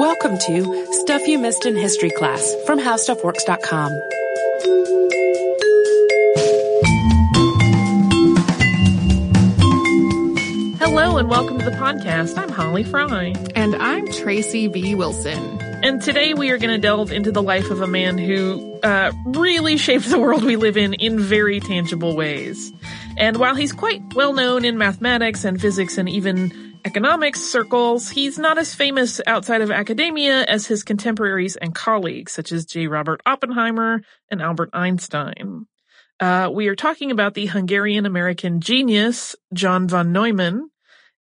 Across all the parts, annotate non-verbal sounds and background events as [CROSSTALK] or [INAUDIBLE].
Welcome to Stuff You Missed in History Class from HowStuffWorks.com. Hello and welcome to the podcast. I'm Holly Fry. And I'm Tracy V. Wilson. And today we are going to delve into the life of a man who uh, really shaped the world we live in in very tangible ways. And while he's quite well known in mathematics and physics and even economics circles, he's not as famous outside of academia as his contemporaries and colleagues, such as J. Robert Oppenheimer and Albert Einstein. Uh, we are talking about the Hungarian American genius, John von Neumann.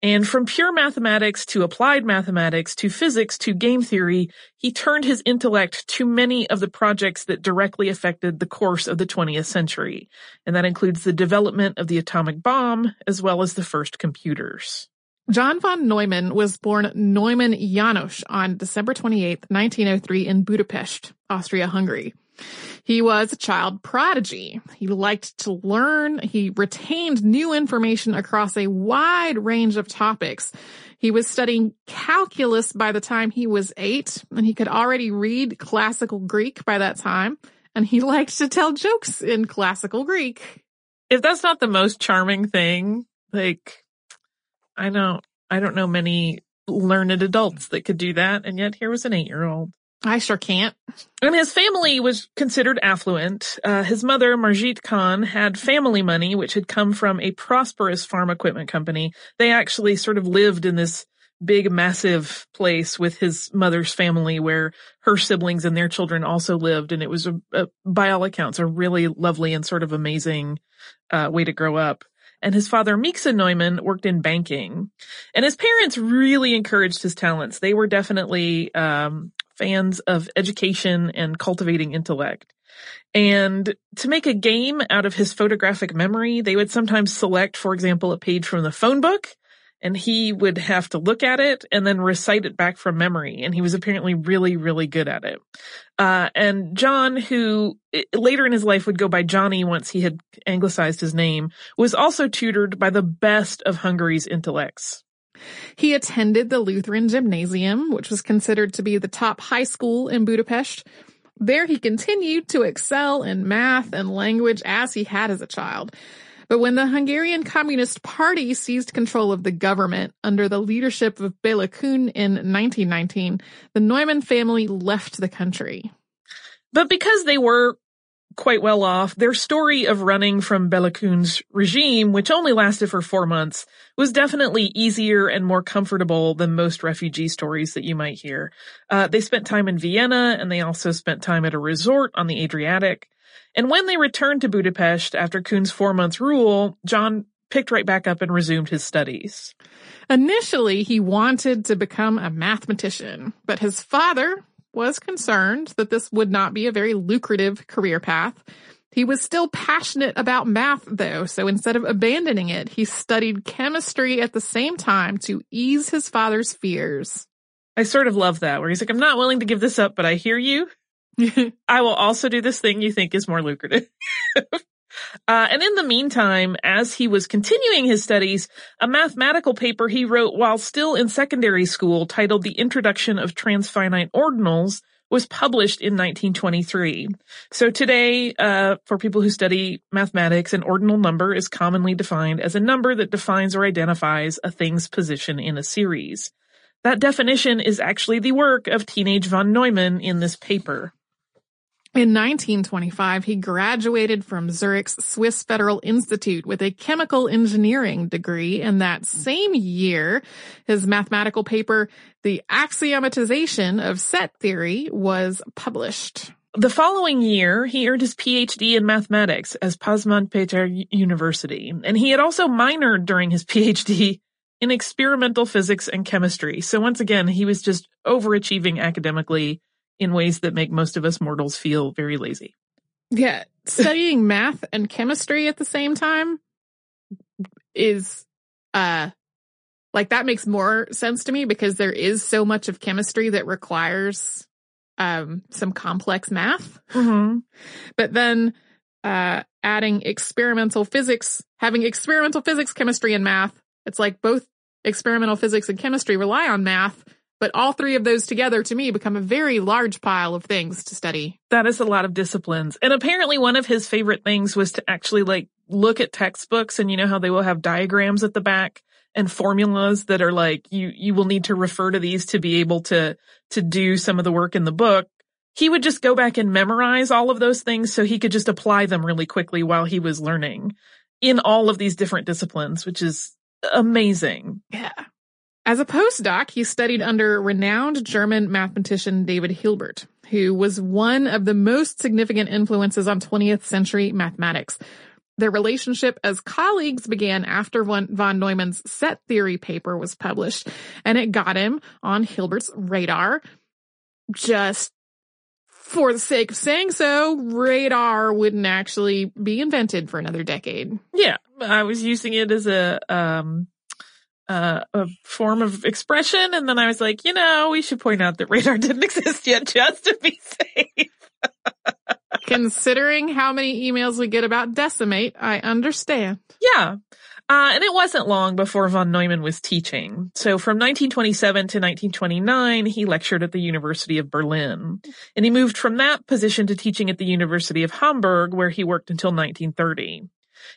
And from pure mathematics to applied mathematics to physics to game theory, he turned his intellect to many of the projects that directly affected the course of the 20th century. And that includes the development of the atomic bomb as well as the first computers. John von Neumann was born Neumann János on December 28, 1903 in Budapest, Austria-Hungary. He was a child prodigy. He liked to learn. He retained new information across a wide range of topics. He was studying calculus by the time he was eight, and he could already read classical Greek by that time. And he [LAUGHS] liked to tell jokes in classical Greek. If that's not the most charming thing, like, I don't, I don't know many learned adults that could do that. And yet here was an eight year old. I sure can't. And his family was considered affluent. Uh, his mother, Margit Kann, had family money, which had come from a prosperous farm equipment company. They actually sort of lived in this big, massive place with his mother's family where her siblings and their children also lived. And it was, a, a by all accounts, a really lovely and sort of amazing uh, way to grow up and his father Miksa Neumann worked in banking. And his parents really encouraged his talents. They were definitely um, fans of education and cultivating intellect. And to make a game out of his photographic memory, they would sometimes select, for example, a page from the phone book and he would have to look at it and then recite it back from memory. And he was apparently really, really good at it. Uh, and John, who later in his life would go by Johnny once he had anglicized his name, was also tutored by the best of Hungary's intellects. He attended the Lutheran Gymnasium, which was considered to be the top high school in Budapest. There he continued to excel in math and language as he had as a child. But when the Hungarian Communist Party seized control of the government under the leadership of Bela Kun in 1919, the Neumann family left the country. But because they were quite well off, their story of running from Bela Kun's regime, which only lasted for four months, was definitely easier and more comfortable than most refugee stories that you might hear. Uh, they spent time in Vienna and they also spent time at a resort on the Adriatic. And when they returned to Budapest after Kun's four months rule, John picked right back up and resumed his studies. Initially, he wanted to become a mathematician, but his father was concerned that this would not be a very lucrative career path. He was still passionate about math though, so instead of abandoning it, he studied chemistry at the same time to ease his father's fears. I sort of love that, where he's like, I'm not willing to give this up, but I hear you. [LAUGHS] I will also do this thing you think is more lucrative. [LAUGHS] Uh, and in the meantime, as he was continuing his studies, a mathematical paper he wrote while still in secondary school titled The Introduction of Transfinite Ordinals was published in 1923. So today, uh, for people who study mathematics, an ordinal number is commonly defined as a number that defines or identifies a thing's position in a series. That definition is actually the work of teenage von Neumann in this paper. In 1925, he graduated from Zurich's Swiss Federal Institute with a chemical engineering degree. And that same year, his mathematical paper, The Axiomatization of Set Theory, was published. The following year, he earned his PhD in mathematics at Pázmány Péter University, and he had also minored during his [LAUGHS] PhD in experimental physics and chemistry. So once again, he was just overachieving academically in ways that make most of us mortals feel very lazy. Yeah. Studying [LAUGHS] math and chemistry at the same time is, uh, like that makes more sense to me because there is so much of chemistry that requires, um, some complex math. Mm-hmm. [LAUGHS] But then, uh, adding experimental physics, having experimental physics, chemistry, and math, it's like both experimental physics and chemistry rely on math But all three of those together to me become a very large pile of things to study. That is a lot of disciplines. And apparently one of his favorite things was to actually like look at textbooks and you know how they will have diagrams at the back and formulas that are like you you will need to refer to these to be able to to do some of the work in the book. He would just go back and memorize all of those things so he could just apply them really quickly while he was learning in all of these different disciplines, which is amazing. Yeah. As a postdoc, he studied under renowned German mathematician David Hilbert, who was one of the most significant influences on 20th century mathematics. Their relationship as colleagues began after von, Neumann's set theory paper was published, and it got him on Hilbert's radar. Just for the sake of saying so, radar wouldn't actually be invented for another decade. Yeah, I was using it as a um uh, a form of expression, and then I was like, you know, we should point out that radar [LAUGHS] didn't exist yet, just to be safe. [LAUGHS] Considering how many emails we get about Decimate, I understand. Yeah. Uh, and it wasn't long before von Neumann was teaching. So from 1927 to 1929, he lectured at the University of Berlin. And he moved from that position to teaching at the University of Hamburg, where he worked until 1930.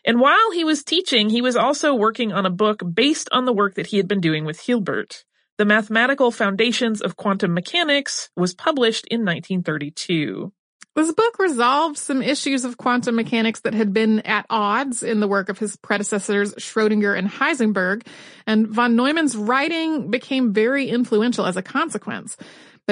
And while he was teaching, he was also working on a book based on the work that he had been doing with Hilbert. The Mathematical Foundations of Quantum Mechanics was published in 1932. This book resolved some issues of quantum mechanics that had been at odds in the work of his predecessors Schrodinger and Heisenberg, and von Neumann's writing became very influential as a consequence.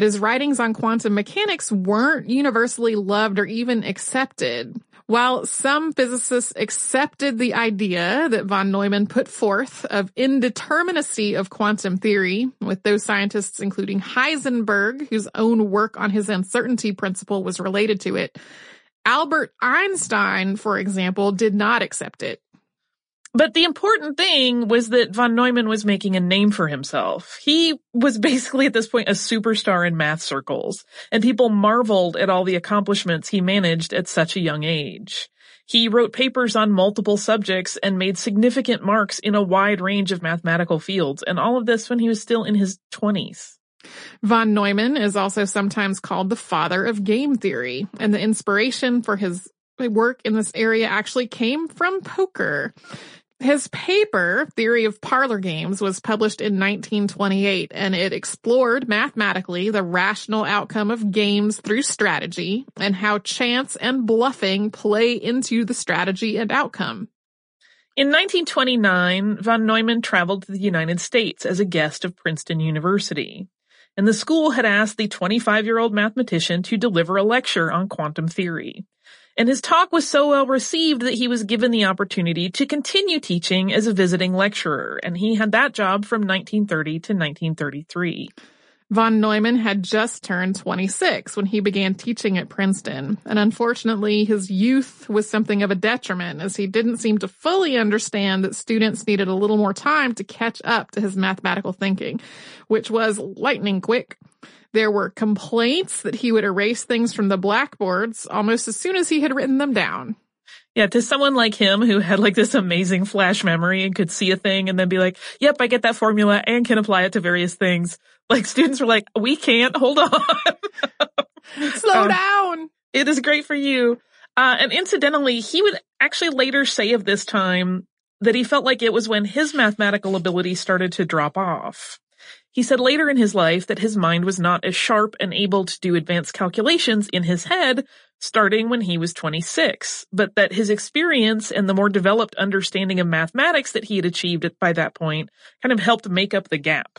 But his writings on quantum mechanics weren't universally loved or even accepted. While some physicists accepted the idea that von Neumann put forth of indeterminacy of quantum theory, with those scientists including Heisenberg, whose own work on his uncertainty principle was related to it, Albert Einstein, for example, did not accept it. But the important thing was that von Neumann was making a name for himself. He was basically at this point a superstar in math circles, and people marveled at all the accomplishments he managed at such a young age. He wrote papers on multiple subjects and made significant marks in a wide range of mathematical fields, and all of this when he was still in his 20s. Von Neumann is also sometimes called the father of game theory, and the inspiration for his work in this area actually came from poker. His paper, Theory of Parlor Games, was published in 1928 and it explored mathematically the rational outcome of games through strategy and how chance and bluffing play into the strategy and outcome. In 1929, von Neumann traveled to the United States as a guest of Princeton University, and the school had asked the 25 year old mathematician to deliver a lecture on quantum theory and his talk was so well received that he was given the opportunity to continue teaching as a visiting lecturer, and he had that job from 1930 to 1933. Von Neumann had just turned 26 when he began teaching at Princeton, and unfortunately his youth was something of a detriment as he didn't seem to fully understand that students needed a little more time to catch up to his mathematical thinking, which was lightning quick. There were complaints that he would erase things from the blackboards almost as soon as he had written them down. Yeah, to someone like him who had like this amazing flash memory and could see a thing and then be like, yep, I get that formula and can apply it to various things. Like students were like, we can't, hold on. [LAUGHS] Slow um, down. It is great for you. Uh, and incidentally, he would actually later say of this time that he felt like it was when his mathematical ability started to drop off. He said later in his life that his mind was not as sharp and able to do advanced calculations in his head starting when he was 26, but that his experience and the more developed understanding of mathematics that he had achieved by that point kind of helped make up the gap.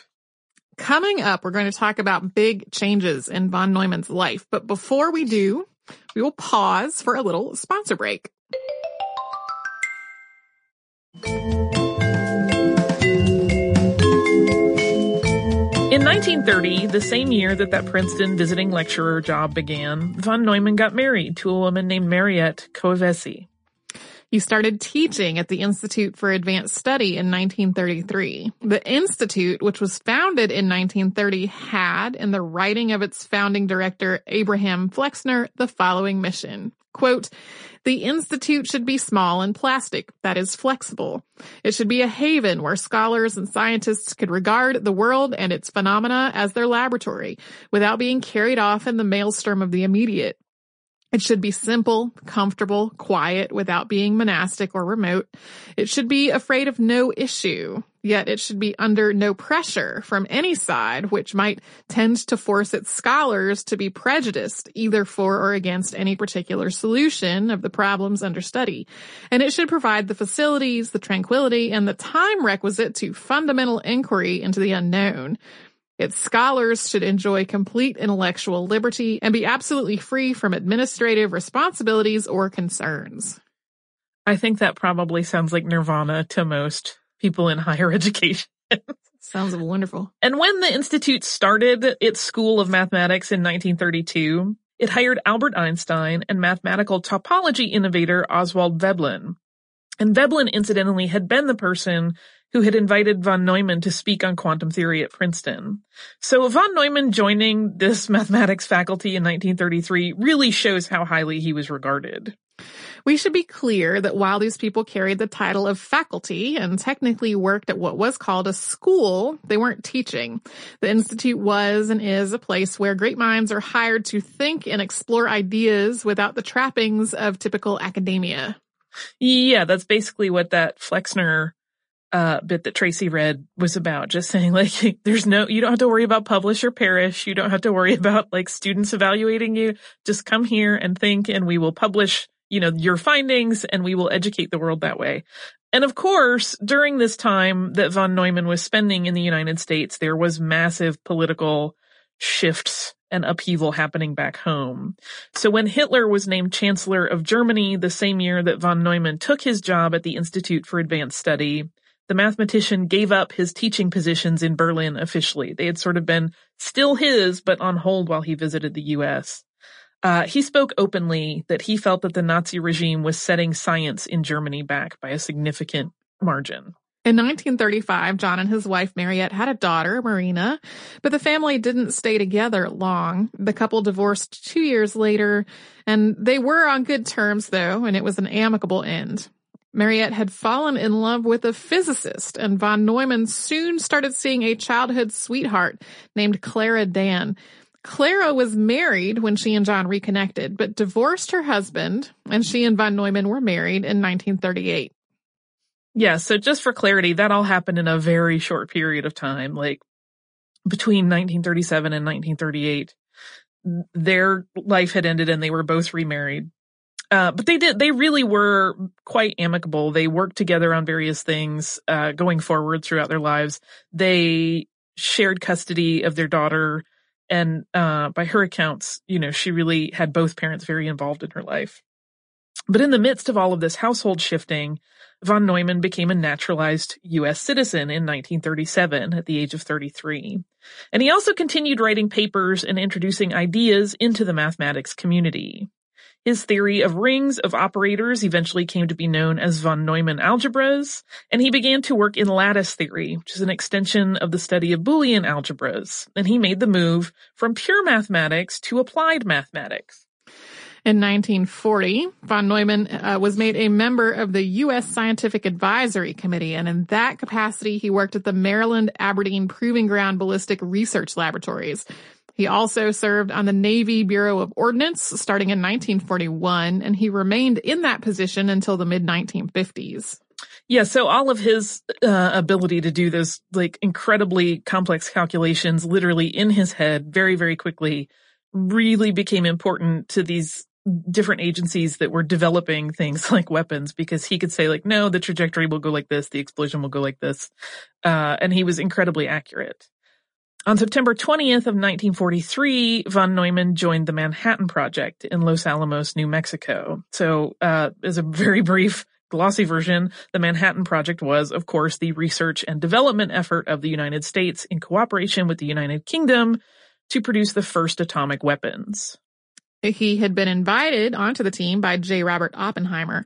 Coming up, we're going to talk about big changes in von Neumann's life, but before we do, we will pause for a little sponsor break. In 1930, the same year that that Princeton visiting lecturer job began, von Neumann got married to a woman named Mariette Kövesi. He started teaching at the Institute for Advanced Study in 1933. The Institute, which was founded in 1930, had, in the writing of its founding director, Abraham Flexner, the following mission. Quote, the Institute should be small and plastic, that is flexible. It should be a haven where scholars and scientists could regard the world and its phenomena as their laboratory without being carried off in the maelstrom of the immediate. It should be simple, comfortable, quiet, without being monastic or remote. It should be afraid of no issue, yet it should be under no pressure from any side, which might tend to force its scholars to be prejudiced either for or against any particular solution of the problems under study. And it should provide the facilities, the tranquility, and the time requisite to fundamental inquiry into the unknown. Its scholars should enjoy complete intellectual liberty and be absolutely free from administrative responsibilities or concerns. I think that probably sounds like nirvana to most people in higher [LAUGHS] education. Sounds wonderful. And when the Institute started its School of Mathematics in 1932, it hired Albert Einstein and mathematical topology innovator Oswald Veblen. And Veblen incidentally had been the person who had invited von Neumann to speak on quantum theory at Princeton. So von Neumann joining this mathematics faculty in 1933 really shows how highly he was regarded. We should be clear that while these people carried the title of faculty and technically worked at what was called a school, they weren't teaching. The Institute was and is a place where great minds are hired to think and explore ideas without the trappings of typical academia. Yeah, that's basically what that Flexner uh, bit that Tracy read was about. Just saying [LAUGHS] like, there's no, you don't have to worry about publish or perish. You don't have to worry about like students evaluating you. Just come here and think and we will publish, you know, your findings and we will educate the world that way. And of course, during this time that von Neumann was spending in the United States, there was massive political shifts and upheaval happening back home. So when Hitler was named Chancellor of Germany the same year that von Neumann took his job at the Institute for Advanced Study, the mathematician gave up his teaching positions in Berlin officially. They had sort of been still his, but on hold while he visited the U.S. Uh, he spoke openly that he felt that the Nazi regime was setting science in Germany back by a significant margin. In 1935, John and his wife Mariette had a daughter, Marina, but the family didn't stay together long. The couple divorced two years later, and they were on good terms though, and it was an amicable end. Mariette had fallen in love with a physicist, and von Neumann soon started seeing a childhood sweetheart named Clara Dan. Clara was married when she and John reconnected, but divorced her husband, and she and von Neumann were married in 1938. Yeah, so just for clarity, that all happened in a very short period of time, like between 1937 and 1938. Their life had ended and they were both remarried. Uh, but they did, they really were quite amicable. They worked together on various things, uh, going forward throughout their lives. They shared custody of their daughter. And, uh, by her accounts, you know, she really had both parents very involved in her life. But in the midst of all of this household shifting, von Neumann became a naturalized U.S. citizen in 1937 at the age of 33. And he also continued writing papers and introducing ideas into the mathematics community. His theory of rings of operators eventually came to be known as von Neumann algebras, and he began to work in lattice theory, which is an extension of the study of Boolean algebras, and he made the move from pure mathematics to applied mathematics. In 1940, von Neumann uh, was made a member of the U.S. Scientific Advisory Committee, and in that capacity, he worked at the Maryland Aberdeen Proving Ground Ballistic Research Laboratories. He also served on the Navy Bureau of Ordnance starting in 1941, and he remained in that position until the mid 1950s. Yeah, so all of his uh, ability to do those like incredibly complex calculations literally in his head very, very quickly really became important to these different agencies that were developing things [LAUGHS] like weapons because he could say like, no, the trajectory will go like this, the explosion will go like this. Uh, and he was incredibly accurate. On September 20th of 1943, von Neumann joined the Manhattan Project in Los Alamos, New Mexico. So, uh, as a very [LAUGHS] brief glossy version, the Manhattan Project was, of course, the research and development effort of the United States in cooperation with the United Kingdom to produce the first atomic weapons. He had been invited onto the team by J. Robert Oppenheimer.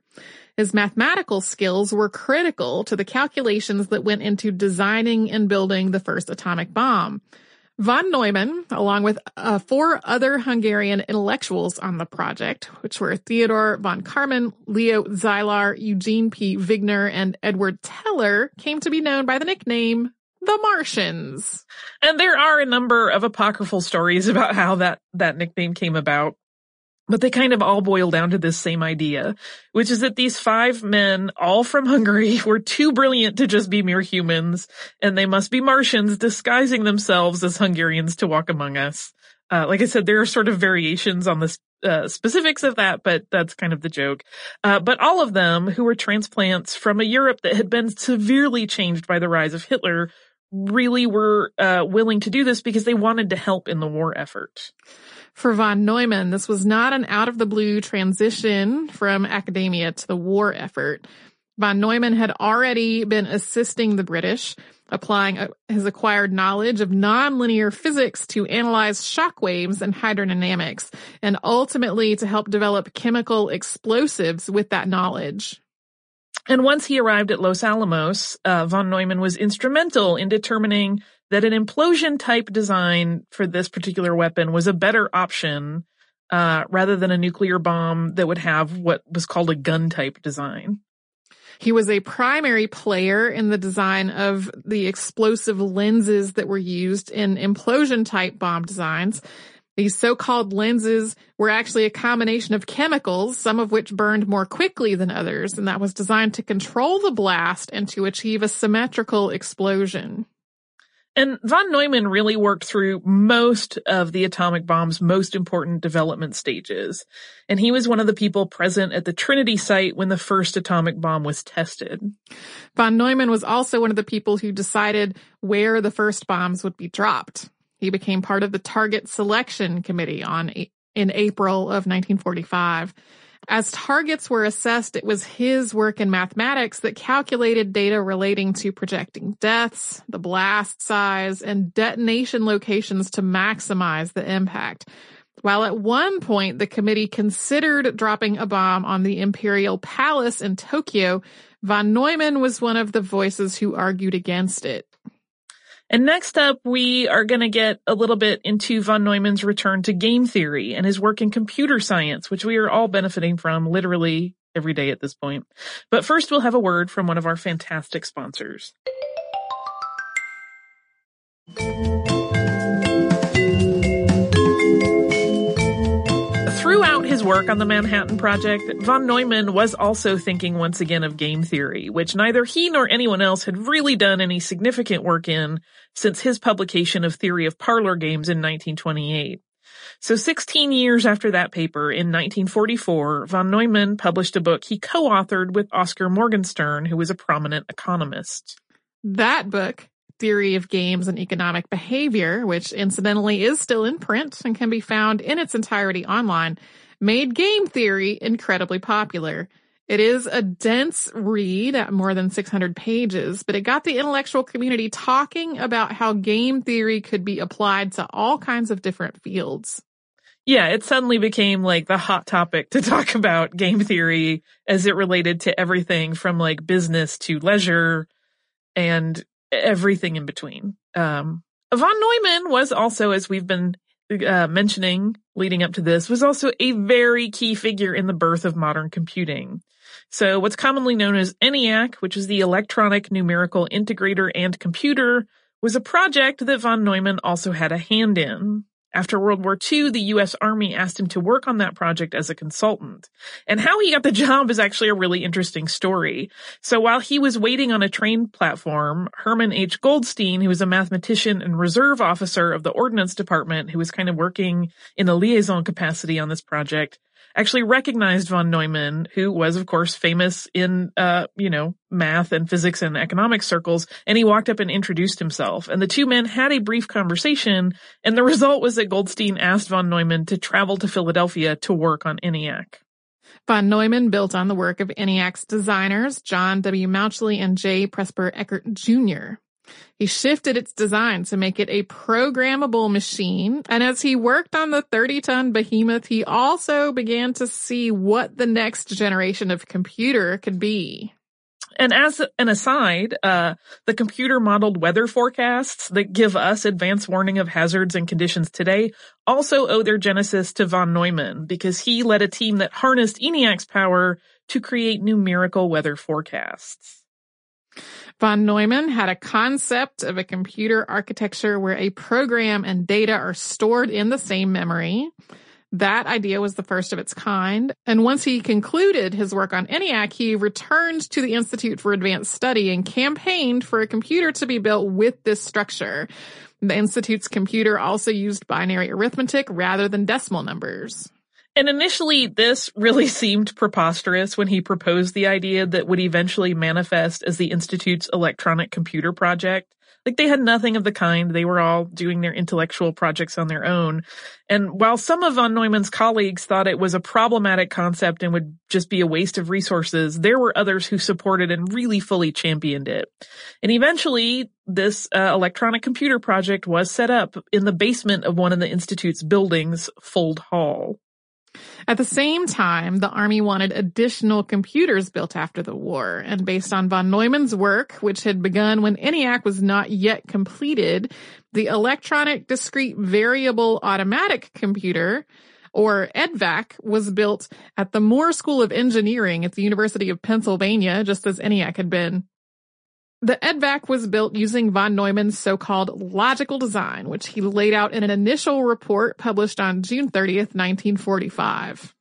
His mathematical skills were critical to the calculations that went into designing and building the first atomic bomb. Von Neumann, along with uh, four other Hungarian intellectuals on the project, which were Theodor von Karman, Leo Szilard, Eugene P. Wigner, and Edward Teller, came to be known by the nickname the Martians. And there are a number of apocryphal stories about how that, that nickname came about. But they kind of all boil down to this same idea, which is that these five men, all from Hungary, [LAUGHS] were too brilliant to just be mere humans, and they must be Martians disguising themselves as Hungarians to walk among us. Uh, like I said, there are sort of variations on the uh, specifics of that, but that's kind of the joke. Uh, but all of them, who were transplants from a Europe that had been severely changed by the rise of Hitler, really were uh, willing to do this because they wanted to help in the war effort. For von Neumann, this was not an out of the blue transition from academia to the war effort. Von Neumann had already been assisting the British, applying uh, his acquired knowledge of nonlinear physics to analyze shock waves and hydrodynamics, and ultimately to help develop chemical explosives with that knowledge. And once he arrived at Los Alamos, uh, von Neumann was instrumental in determining that an implosion type design for this particular weapon was a better option uh, rather than a nuclear bomb that would have what was called a gun type design. He was a primary player in the design of the explosive lenses that were used in implosion type bomb designs. These so-called lenses were actually a combination of chemicals, some of which burned more quickly than others, and that was designed to control the blast and to achieve a symmetrical explosion. And von Neumann really worked through most of the atomic bomb's most important development stages. And he was one of the people present at the Trinity site when the first atomic bomb was tested. Von Neumann was also one of the people who decided where the first bombs would be dropped. He became part of the target selection committee on in April of 1945. As targets were assessed, it was his work in mathematics that calculated data relating to projecting deaths, the blast size, and detonation locations to maximize the impact. While at one point the committee considered dropping a bomb on the Imperial Palace in Tokyo, von Neumann was one of the voices who argued against it. And next up, we are going to get a little bit into von Neumann's return to game theory and his work in computer science, which we are all benefiting from literally every day at this point. But first, we'll have a word from one of our fantastic sponsors. Work on the Manhattan Project, von Neumann was also thinking once again of game theory, which neither he nor anyone else had really done any significant work in since his publication of Theory of Parlor Games in 1928. So 16 years after that paper, in 1944, von Neumann published a book he co-authored with Oscar Morgenstern, who was a prominent economist. That book Theory of Games and Economic Behavior, which incidentally is still in print and can be found in its entirety online, made game theory incredibly popular. It is a dense read at more than 600 pages, but it got the intellectual community talking about how game theory could be applied to all kinds of different fields. Yeah, it suddenly became like the hot topic to [LAUGHS] talk about game theory as it related to everything from like business to leisure and everything in between. Um, von Neumann was also, as we've been uh, mentioning leading up to this, was also a very key figure in the birth of modern computing. So what's commonly known as ENIAC, which is the Electronic Numerical Integrator and Computer, was a project that von Neumann also had a hand in. After World War II, the U.S. Army asked him to work on that project as a consultant. And how he got the [LAUGHS] job is actually a really interesting story. So while he was waiting on a train platform, Herman H. Goldstine, who was a mathematician and reserve officer of the Ordnance Department, who was kind of working in a liaison capacity on this project, actually recognized von Neumann, who was, of course, famous in, uh, you know, math and physics and economic circles, and he walked up and introduced himself. And the two men had a brief conversation, and the result was that Goldstine asked von Neumann to travel to Philadelphia to work on ENIAC. Von Neumann built on the work of ENIAC's designers, John W. Mauchly and J. Presper Eckert Jr. He shifted its design to make it a programmable machine. And as he worked on the 30 ton behemoth, he also began to see what the next generation of computer could be. And as an aside, uh, the computer modeled weather forecasts that give us advance warning of hazards and conditions today also owe their genesis to von Neumann because he led a team that harnessed ENIAC's power to create numerical weather forecasts. Von Neumann had a concept of a computer architecture where a program and data are stored in the same memory. That idea was the first of its kind. And once he concluded his work on ENIAC, he returned to the Institute for Advanced Study and campaigned for a computer to be built with this structure. The Institute's computer also used binary arithmetic rather than decimal numbers. And initially, this really [LAUGHS] seemed preposterous when he proposed the idea that would eventually manifest as the Institute's electronic computer project. Like they had nothing of the kind. They were all doing their intellectual projects on their own. And while some of von Neumann's colleagues thought it was a problematic concept and would just be a waste of resources, there were others who supported and really fully championed it. And eventually, this uh, electronic computer project was set up in the basement of one of the Institute's buildings, Fuld Hall. At the same time, the Army wanted additional computers built after the war, and based on von Neumann's work, which had begun when ENIAC was not yet completed, the Electronic Discrete Variable Automatic Computer, or EDVAC, was built at the Moore School of Engineering at the University of Pennsylvania, just as ENIAC had been. The EDVAC was built using von Neumann's so-called logical design, which he laid out in an initial report published on June 30th, 1945.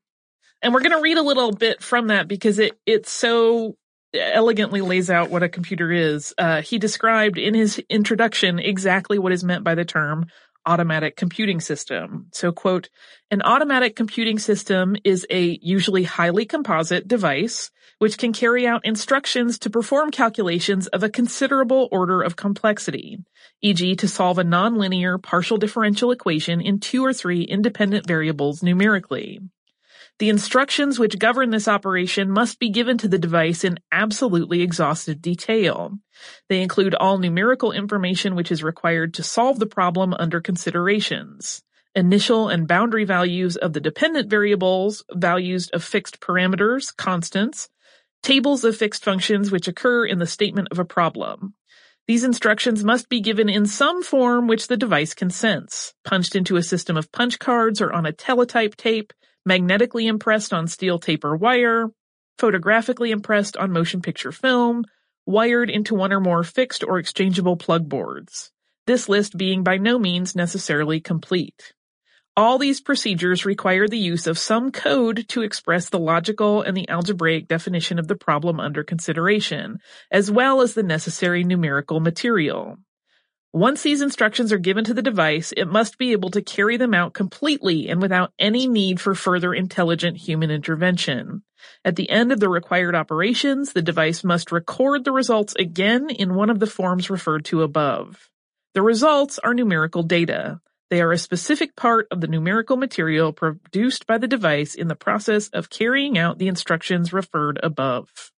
And we're going to read a little bit from that because it, it so elegantly lays out what a computer is. Uh, he described in his introduction exactly what is meant by the term automatic computing system. So quote, an automatic computing system is a usually highly composite device which can carry out instructions to perform calculations of a considerable order of complexity, e.g. to solve a nonlinear partial differential equation in two or three independent variables numerically. The instructions which govern this operation must be given to the device in absolutely exhaustive detail. They include all numerical information which is required to solve the problem under considerations. Initial and boundary values of the dependent variables, values of fixed parameters, constants, tables of fixed functions which occur in the statement of a problem. These instructions must be given in some form which the device can sense, punched into a system of punch cards or on a teletype tape, magnetically impressed on steel tape or wire, photographically impressed on motion picture film, wired into one or more fixed or exchangeable plug boards. This list being by no means necessarily complete. All these procedures require the use of some code to express the logical and the algebraic definition of the problem under consideration, as well as the necessary numerical material. Once these instructions are given to the device, it must be able to carry them out completely and without any need for further intelligent human intervention. At the end of the required operations, the device must record the results again in one of the forms referred to above. The results are numerical data. They are a specific part of the numerical material produced by the device in the process of carrying out the instructions referred above.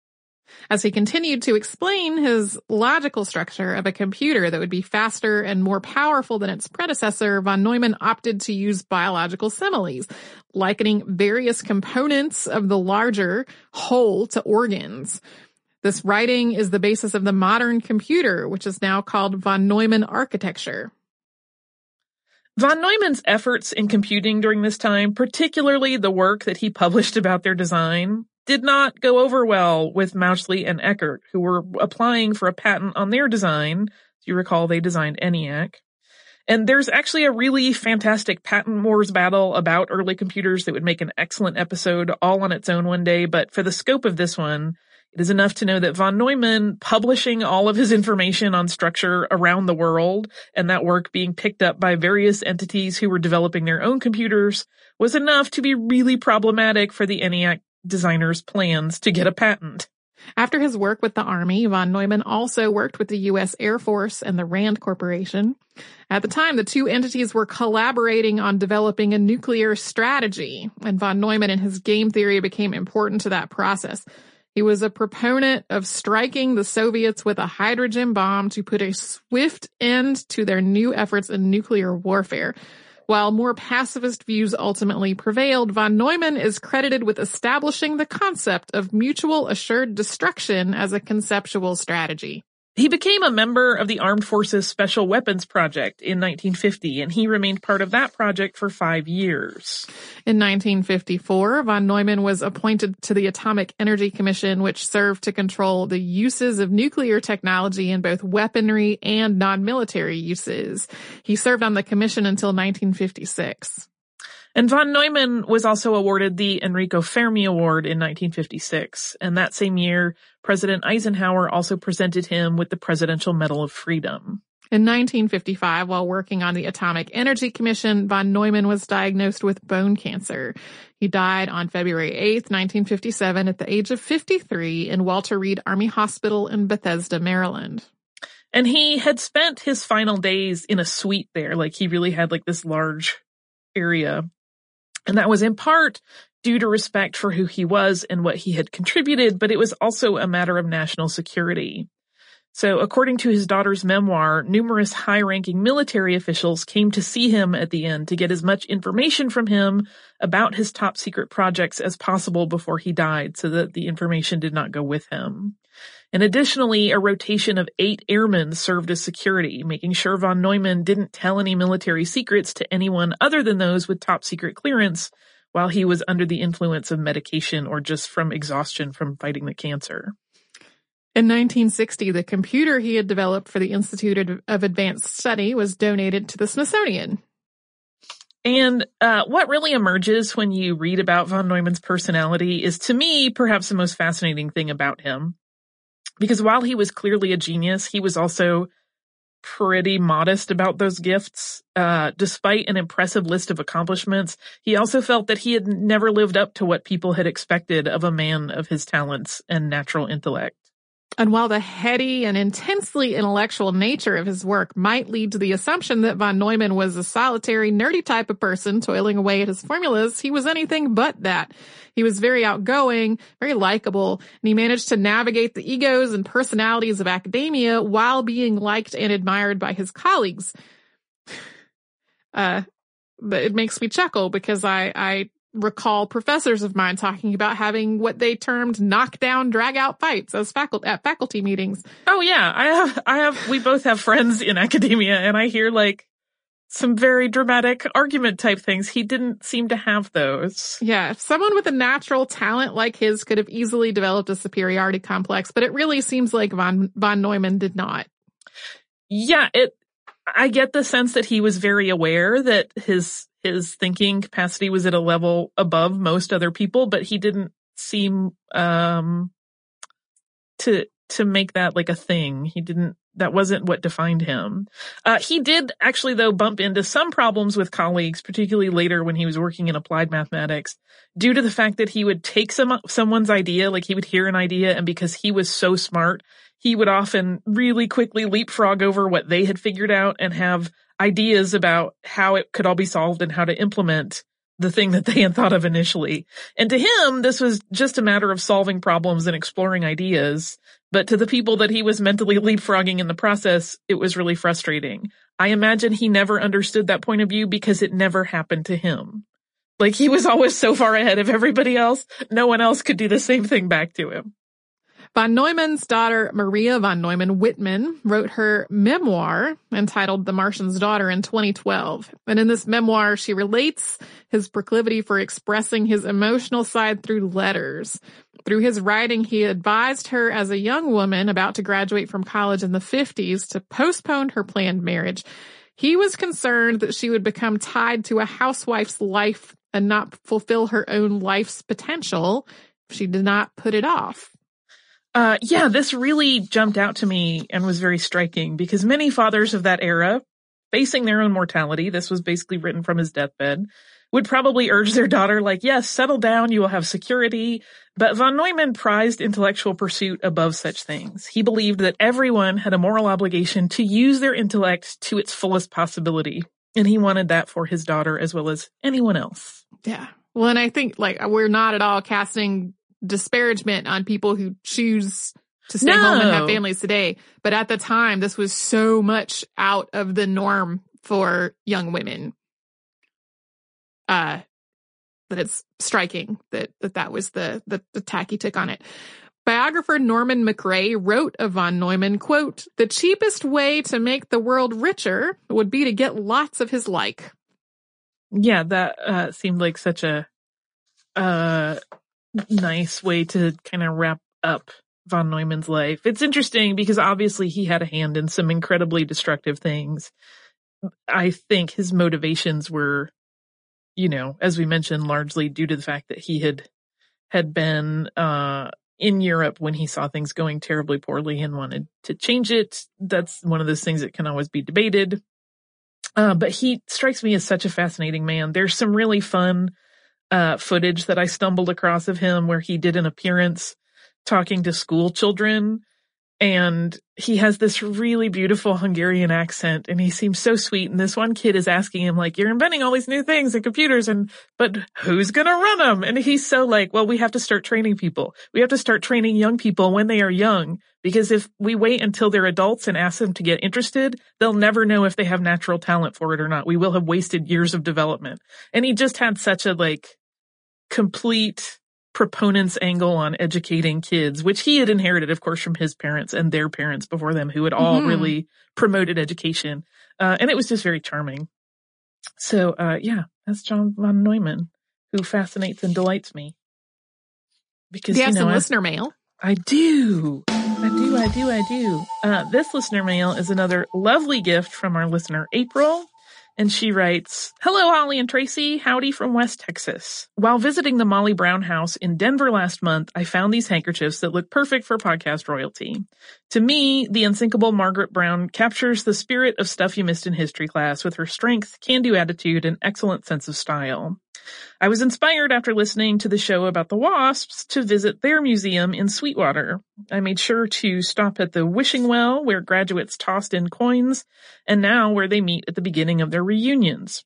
As he continued to explain his logical structure of a computer that would be faster and more powerful than its predecessor, von Neumann opted to use biological similes, likening various components of the larger whole to organs. This writing is the basis of the modern computer, which is now called von Neumann architecture. Von Neumann's efforts in computing during this time, particularly the work that he published about their design, did not go over well with Mauchly and Eckert, who were applying for a patent on their design. You recall, they designed ENIAC. And there's actually a really fantastic patent wars battle about early computers that would make an excellent episode all on its own one day. But for the scope of this one, it is enough to know that von Neumann publishing all of his information on structure around the world and that work being picked up by various entities who were developing their own computers was enough to be really problematic for the ENIAC designer's plans to get a patent. After his work with the Army, von Neumann also worked with the U.S. Air Force and the RAND Corporation. At the time, the two entities were collaborating on developing a nuclear strategy, and von Neumann and his game theory became important to that process. He was a proponent of striking the Soviets with a hydrogen bomb to put a swift end to their new efforts in nuclear warfare. While more pacifist views ultimately prevailed, von Neumann is credited with establishing the concept of mutual assured destruction as a conceptual strategy. He became a member of the Armed Forces Special Weapons Project in 1950, and he remained part of that project for five years. In 1954, von Neumann was appointed to the Atomic Energy Commission, which served to control the uses of nuclear technology in both weaponry and non-military uses. He served on the commission until 1956. And von Neumann was also awarded the Enrico Fermi Award in 1956. And that same year, President Eisenhower also presented him with the Presidential Medal of Freedom. In 1955, while working on the Atomic Energy Commission, von Neumann was diagnosed with bone cancer. He died on February 8, 1957 at the age of 53 in Walter Reed Army Hospital in Bethesda, Maryland. And he had spent his final days in a suite there. Like he really had like this large area and that was in part due to respect for who he was and what he had contributed, but it was also a matter of national security. So according to his daughter's memoir, numerous high-ranking military officials came to see him at the end to get as much information from him about his top secret projects as possible before he died so that the information did not go with him. And additionally, a rotation of eight airmen served as security, making sure von Neumann didn't tell any military secrets to anyone other than those with top secret clearance while he was under the influence of medication or just from exhaustion from fighting the cancer. In 1960, the computer he had developed for the Institute of Advanced Study was donated to the Smithsonian. And uh, what really emerges when you read about von Neumann's personality is, to me, perhaps the most fascinating thing about him. Because while he was clearly a genius, he was also pretty modest about those gifts. Uh, despite an impressive list of accomplishments, he also felt that he had never lived up to what people had expected of a man of his talents and natural intellect. And while the heady and intensely intellectual nature of his work might lead to the assumption that von Neumann was a solitary, nerdy type of person toiling away at his formulas, he was anything but that. He was very outgoing, very likable, and he managed to navigate the egos and personalities of academia while being liked and admired by his colleagues. [SIGHS] Uh, but it makes me chuckle because I, I recall professors of mine talking about having what they termed knockdown drag out fights as faculty at faculty meetings. Oh yeah, I have I have we both have friends in academia and I hear like some very dramatic argument type things. He didn't seem to have those. Yeah, someone with a natural talent like his could have easily developed a superiority complex, but it really seems like von von Neumann did not. Yeah, it I get the sense that he was very aware that his his thinking capacity was at a level above most other people, but he didn't seem um to to make that like a thing. He didn't that wasn't what defined him. Uh, he did actually though bump into some problems with colleagues, particularly later when he was working in applied mathematics, due to the fact that he would take some someone's idea, like he would hear an idea, and because he was so smart, he would often really quickly leapfrog over what they had figured out and have ideas about how it could all be solved and how to implement the thing that they had thought of initially. And to him, this was just a matter of solving problems and exploring ideas. But to the people that he was mentally leapfrogging in the process, it was really frustrating. I imagine he never understood that point of view because it never happened to him. Like he was always so far ahead of everybody else, no one else could do the same thing back to him. Von Neumann's daughter, Maria von Neumann Whitman, wrote her memoir entitled The Martian's Daughter in 2012. And in this memoir, she relates his proclivity for expressing his emotional side through letters. Through his writing, he advised her as a young woman about to graduate from college in the 50s to postpone her planned marriage. He was concerned that she would become tied to a housewife's life and not fulfill her own life's potential if she did not put it off. Uh, yeah, this really jumped out to me and was very striking because many fathers of that era, facing their own mortality, this was basically written from his deathbed, would probably urge their daughter, like, yes, settle down, you will have security. But von Neumann prized intellectual pursuit above such things. He believed that everyone had a moral obligation to use their intellect to its fullest possibility. And he wanted that for his daughter as well as anyone else. Yeah. Well, and I think like we're not at all casting disparagement on people who choose to stay no. home and have families today. But at the time, this was so much out of the norm for young women. Uh, that it's striking that that, that was the, the, the tack he took on it. Biographer Norman Macrae wrote of von Neumann, quote, the cheapest way to make the world richer would be to get lots of his like. Yeah, that uh, seemed like such a uh, nice way to kind of wrap up von Neumann's life. It's interesting because obviously he had a hand in some incredibly destructive things. I think his motivations were, you know, as we mentioned, largely due to the fact that he had had been uh, in Europe when he saw things going terribly poorly and wanted to change it. That's one of those things that can always be debated. Uh, but he strikes me as such a fascinating man. There's some really fun uh, footage that I stumbled across of him where he did an appearance talking to school children and he has this really beautiful Hungarian accent and he seems so sweet. And this one kid is asking him like, you're inventing all these new things and computers and, but who's going to run them? And he's so like, well, we have to start training people. We have to start training young people when they are young because if we wait until they're adults and ask them to get interested, they'll never know if they have natural talent for it or not. We will have wasted years of development. And he just had such a like complete proponent's angle on educating kids, which he had inherited, of course, from his parents and their parents before them, who had all mm-hmm. really promoted education. Uh, and it was just very charming. So, uh, yeah, that's John von Neumann, who fascinates and delights me. Because, you, have you know, some I, listener mail? I do. I do, I do, I do. Uh, this listener mail is another lovely gift from our listener, April. And she writes, Hello, Holly and Tracy. Howdy from West Texas. While visiting the Molly Brown house in Denver last month, I found these handkerchiefs that look perfect for podcast royalty. To me, the unsinkable Margaret Brown captures the spirit of stuff you missed in history class with her strength, can-do attitude, and excellent sense of style. I was inspired after listening to the show about the wasps to visit their museum in Sweetwater. I made sure to stop at the wishing well where graduates tossed in coins and now where they meet at the beginning of their reunions.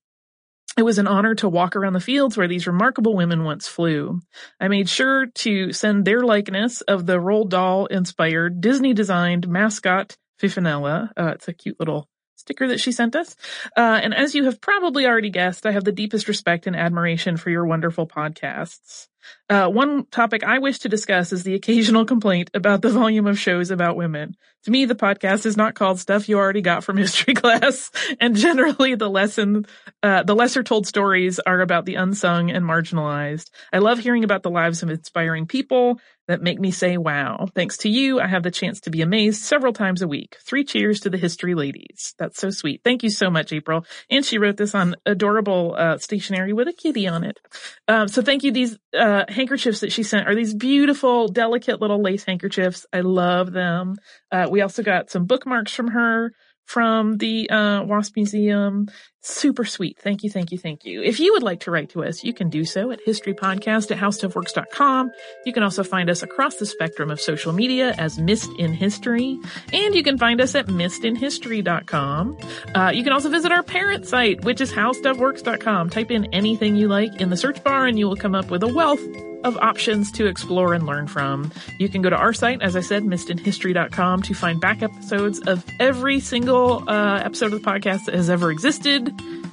It was an honor to walk around the fields where these remarkable women once flew. I made sure to send their likeness of the Roald Dahl inspired Disney designed mascot Fifinella. Uh, it's a cute little sticker that she sent us. Uh, and as you have probably already guessed, I have the deepest respect and admiration for your wonderful podcasts. Uh, one topic I wish to discuss is the occasional complaint about the volume of shows about women. To me, the podcast is not called stuff you already got from [LAUGHS] history class, and generally the lesson, uh, the lesser told stories are about the unsung and marginalized. I love hearing about the lives of inspiring people that make me say, wow. Thanks to you, I have the chance to be amazed several times a week. Three cheers to the history ladies. That's so sweet. Thank you so much, April. And she wrote this on adorable, uh, stationery with a kitty on it. Um, so thank you. These, uh, handkerchiefs that she sent are these beautiful, delicate little lace handkerchiefs. I love them. Uh, we also got some bookmarks from her from the uh, Wasp Museum. Super sweet. Thank you, thank you, thank you. If you would like to write to us, you can do so at historypodcast at howstuffworks.com. You can also find us across the spectrum of social media as Missed in History, and you can find us at missedinhistory.com. Uh, you can also visit our parent site, which is howstuffworks.com. Type in anything you like in the search bar and you will come up with a wealth of options to explore and learn from. You can go to our site, as I said, missedinhistory.com to find back episodes of every single uh, episode of the podcast that has ever existed,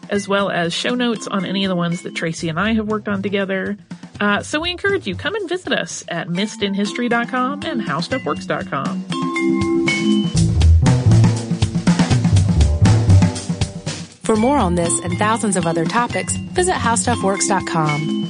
as well as show notes on any of the ones that Tracy and I have worked on together. Uh, so we encourage you, come and visit us at missedinhistory.com and howstuffworks.com. For more on this and thousands of other topics, visit howstuffworks.com.